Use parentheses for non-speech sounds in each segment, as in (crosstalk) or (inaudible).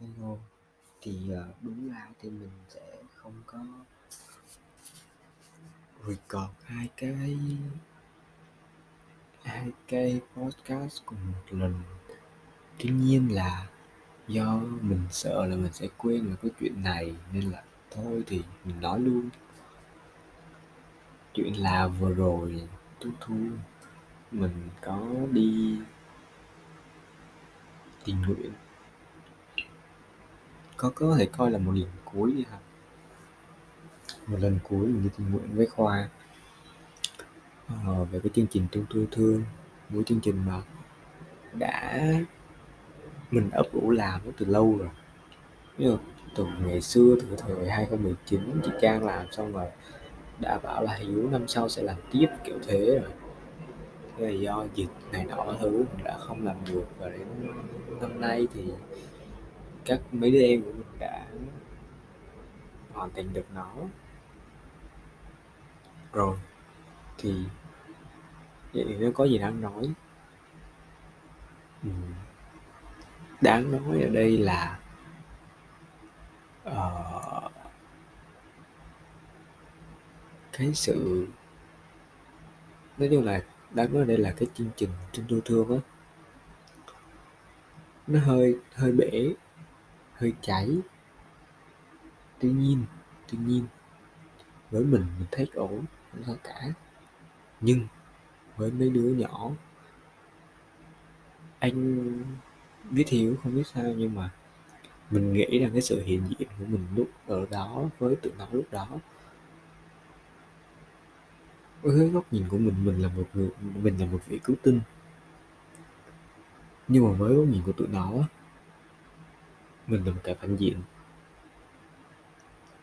Hello. Thì uh, đúng ra thì mình sẽ không có record hai cái hai cái podcast cùng một lần. Tuy nhiên là do mình sợ là mình sẽ quên về cái chuyện này nên là thôi thì mình nói luôn. Chuyện là vừa rồi tôi thu mình có đi tình nguyện. Có có thể coi là một lần cuối đi ha. Một lần cuối mình đi tình nguyện với khoa. Ờ, về cái chương trình tương tư thương buổi chương trình mà đã mình ấp ủ làm từ lâu rồi. Nhưng từ ngày xưa từ thời 2019 chị Trang làm xong rồi đã bảo là Hiếu năm sau sẽ làm tiếp kiểu thế rồi rồi do dịch này nọ thứ đã không làm được. Và đến năm nay thì các mấy đứa em của mình đã hoàn thành được nó. Rồi thì vậy thì nó có gì đáng nói? Ừ. đáng nói ở đây là uh, cái sự nói chung là đáng nói đây là cái chương trình trên tôi thương á. Nó hơi hơi bể, hơi cháy tuy nhiên tuy nhiên, với mình mình thấy ổn không sao cả. Nhưng với mấy đứa nhỏ, anh biết hiểu không biết sao nhưng mà mình nghĩ rằng cái sự hiện diện của mình lúc ở đó, với tụi nó lúc đó với góc nhìn của mình mình là một người, mình là một vị cứu tinh. Nhưng mà với góc nhìn của tụi nó, mình là một kẻ phản diện.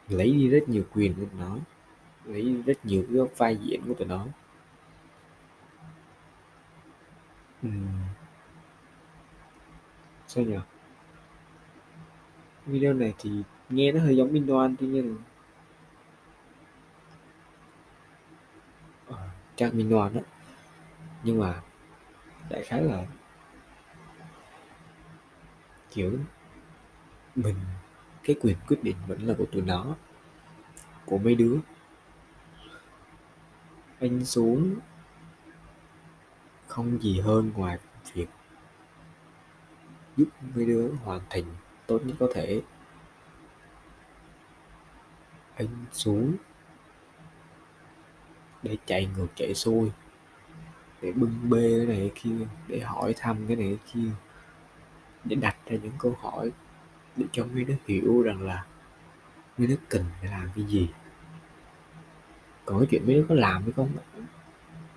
Lấy đi rất nhiều quyền của tụi nó, lấy đi rất nhiều cái vai diễn của tụi nó. Uhm. sao nhỉ? Video này thì nghe nó hơi giống Minh Đoan tuy nhiên là trang Minh Đoan đó nhưng mà đại khái là kiểu mình, cái quyền quyết định vẫn là của tụi nó, của mấy đứa. Anh xuống không gì hơn ngoài việc giúp mấy đứa hoàn thành tốt nhất có thể. Anh xuống để chạy ngược, chạy xuôi, để bưng bê cái này cái kia, để hỏi thăm cái này cái kia, để đặt ra những câu hỏi để cho mấy đứa hiểu rằng là mấy đứa cần phải làm cái gì. Còn cái chuyện mấy đứa có làm hay không,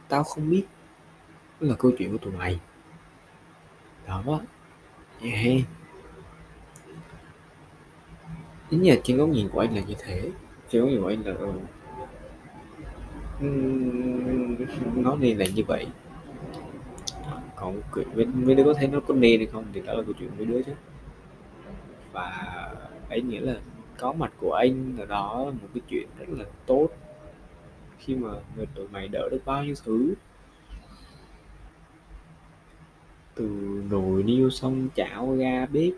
tao không biết. Đó là câu chuyện của tụi mày. Đó. Yeah. chính là trên góc nhìn của anh là như thế. Trên góc nhìn của anh là ừ, nó nên là như vậy. Còn mấy đứa có thấy nó có nên hay không thì đó là câu chuyện mấy đứa chứ. Và ấy nghĩa là có mặt của anh ở đó là một cái chuyện rất là tốt. Khi mà người tụi mày đỡ được bao nhiêu thứ. Từ nồi niêu xong chảo ga bếp.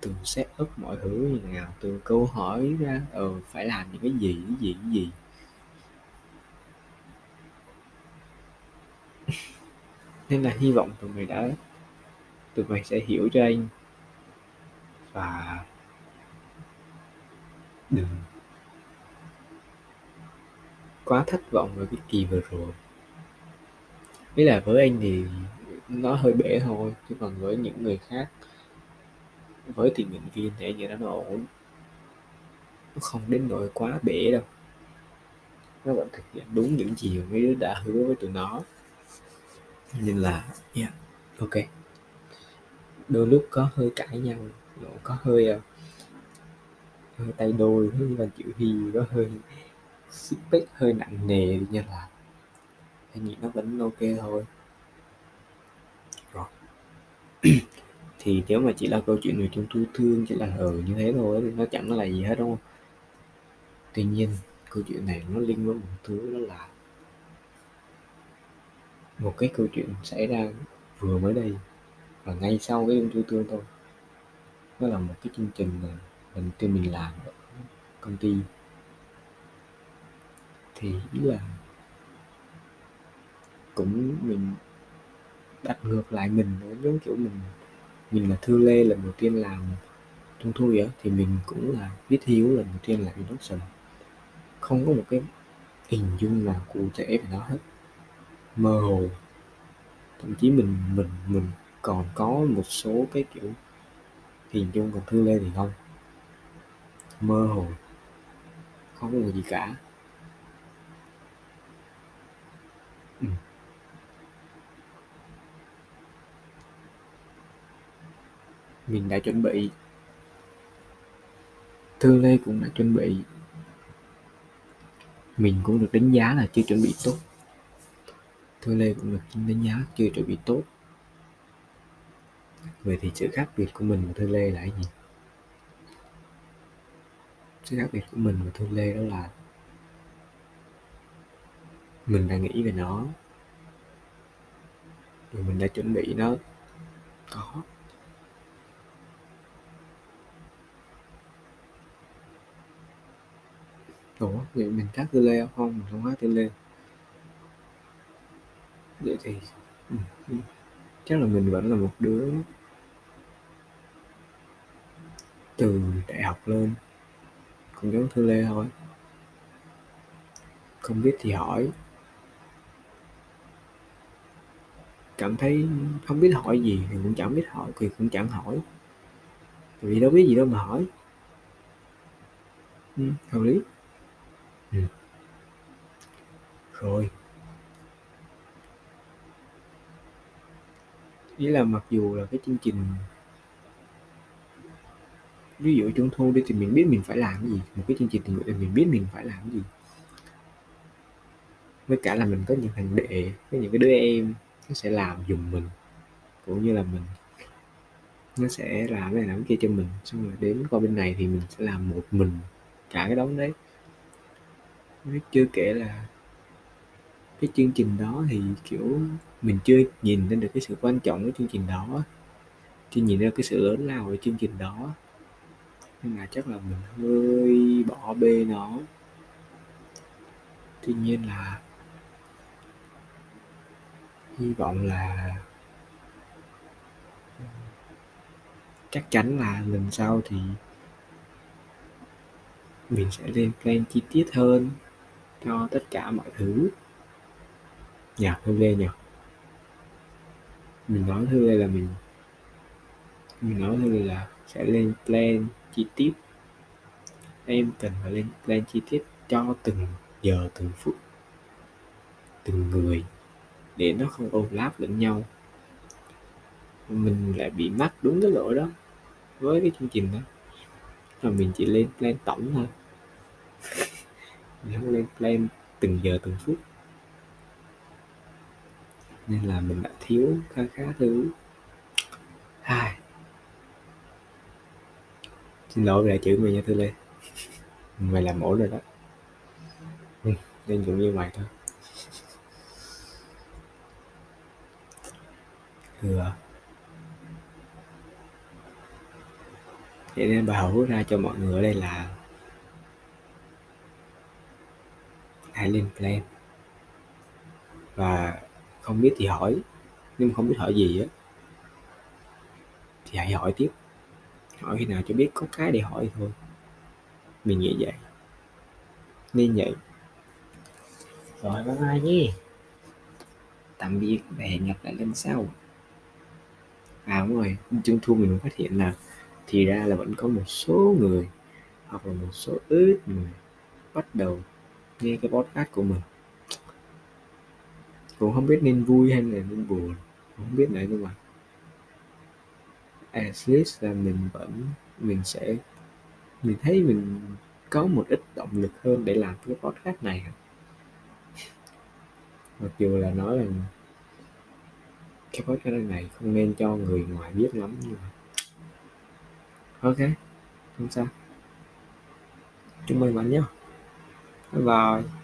Từ set up mọi thứ như nào, từ câu hỏi ra ờ phải làm những cái gì cái gì cái gì. Nên là hy vọng tụi mày đã, tụi mày sẽ hiểu cho anh. Và đừng quá thất vọng với cái kỳ vừa rồi. Với là với anh thì nó hơi bể thôi, chứ còn với những người khác, với tình nguyện viên thì anh nghĩ nó ổn. Nó không đến nỗi quá bể đâu. Nó vẫn thực hiện đúng những gì mà mấy đứa đã hứa với tụi nó nên là yeah, ok. Đôi lúc có hơi cãi nhau có hơi ờ, hơi tay đôi hơi và chịu hi, có hơi xích hơi nặng nề như là anh nghĩ nó vẫn ok thôi. Rồi. (clears throat) Thì nếu mà chỉ là câu chuyện người chúng tôi thương chỉ là ờ như thế thôi thì nó chẳng là gì hết đúng không? Tuy nhiên câu chuyện này nó liên quan một thứ đó là một cái câu chuyện xảy ra vừa mới đây và ngay sau cái đêm trung tương thôi. nó là một cái chương trình mà lần đầu tiên mình làm ở công ty. Thì ý là cũng mình đặt ngược lại mình giống kiểu mình mình là thư lê lần đầu tiên làm trung thu vậy thì mình cũng là viết hiếu lần đầu tiên làm production không có một cái hình dung nào cụ thể về nó hết mơ hồ. Thậm chí mình mình mình còn có một số cái kiểu hình dung còn thư lê thì không? Mơ hồ. Không có một gì cả. Ừ. mình đã chuẩn bị. Thư lê cũng đã chuẩn bị. Mình cũng được đánh giá là chưa chuẩn bị tốt. Thôi lê cũng được đánh giá chưa chuẩn bị tốt. Vậy thì sự khác biệt của mình và thư lê là cái gì? Sự khác biệt của mình và thư lê đó là mình đã nghĩ về nó, rồi mình đã chuẩn bị nó. Có. Ủa, vậy mình khác tư lê không? Mình không khác tư lê vậy thì ừ, ừ. chắc là mình vẫn là một đứa từ đại học lên cũng giống thư lê thôi. Không biết thì hỏi. Cảm thấy không biết hỏi gì thì cũng chẳng biết hỏi thì cũng chẳng hỏi. Vì đâu biết gì đâu mà hỏi. Ừ, hợp lý. Ừ. rồi. Ý là mặc dù là cái chương trình, ví dụ trung thu đi thì mình biết mình phải làm cái gì, một cái chương trình tình nguyện thì mình biết mình phải làm cái gì. Với cả là mình có những thằng đệ, có những cái đứa em, nó sẽ làm dùng mình, cũng như là mình, nó sẽ làm này làm kia cho mình. Xong rồi đến qua bên này thì mình sẽ làm một mình cả cái đống đấy. Chưa kể là cái chương trình đó thì, kiểu, mình chưa nhìn ra được cái sự quan trọng của chương trình đó. Chưa nhìn ra cái sự lớn lao của chương trình đó. Nhưng mà chắc là mình hơi bỏ bê nó. Tuy nhiên là hy vọng là chắc chắn là lần sau thì mình sẽ lên plan chi tiết hơn cho tất cả mọi thứ. Dạ, nhạc thư lê nhỉ mình nói thư lê là mình mình nói thư lê là sẽ lên plan chi tiết. Em cần phải lên plan chi tiết cho từng giờ, từng phút, từng người để nó không overlap lẫn nhau. Mình lại bị mắc đúng cái lỗi đó với cái chương trình đó. Là mình chỉ lên plan tổng thôi. (laughs) Mình không lên plan từng giờ, từng phút nên là mình đã thiếu khá khá thứ. Hai. Xin lỗi về chữ mày nha thư lê. (laughs) Mày làm ổn rồi đó. Ừ, nên cũng như mày thôi. Thừa vậy nên bà hữu ra cho mọi người ở đây là hãy lên plan và không biết thì hỏi. Nhưng không biết hỏi gì á thì hãy hỏi tiếp. Hỏi khi nào cho biết có cái để hỏi thôi. Mình nghĩ vậy. Nên vậy. Rồi bye bye nhé. Tạm biệt và hẹn gặp lại lần sau. À đúng rồi. Trung thu mình phát hiện là thì ra là vẫn có một số người hoặc là một số ít người bắt đầu nghe cái podcast của mình cũng không biết nên vui hay là nên buồn. Không biết nữa nhưng mà at least là mình vẫn, mình sẽ, mình thấy mình có một ít động lực hơn để làm cái podcast này. Mặc dù là nói là cái podcast này không nên cho người ngoài biết lắm nhưng mà ok, không sao. Chúc mừng bạn nhé. Bye bye.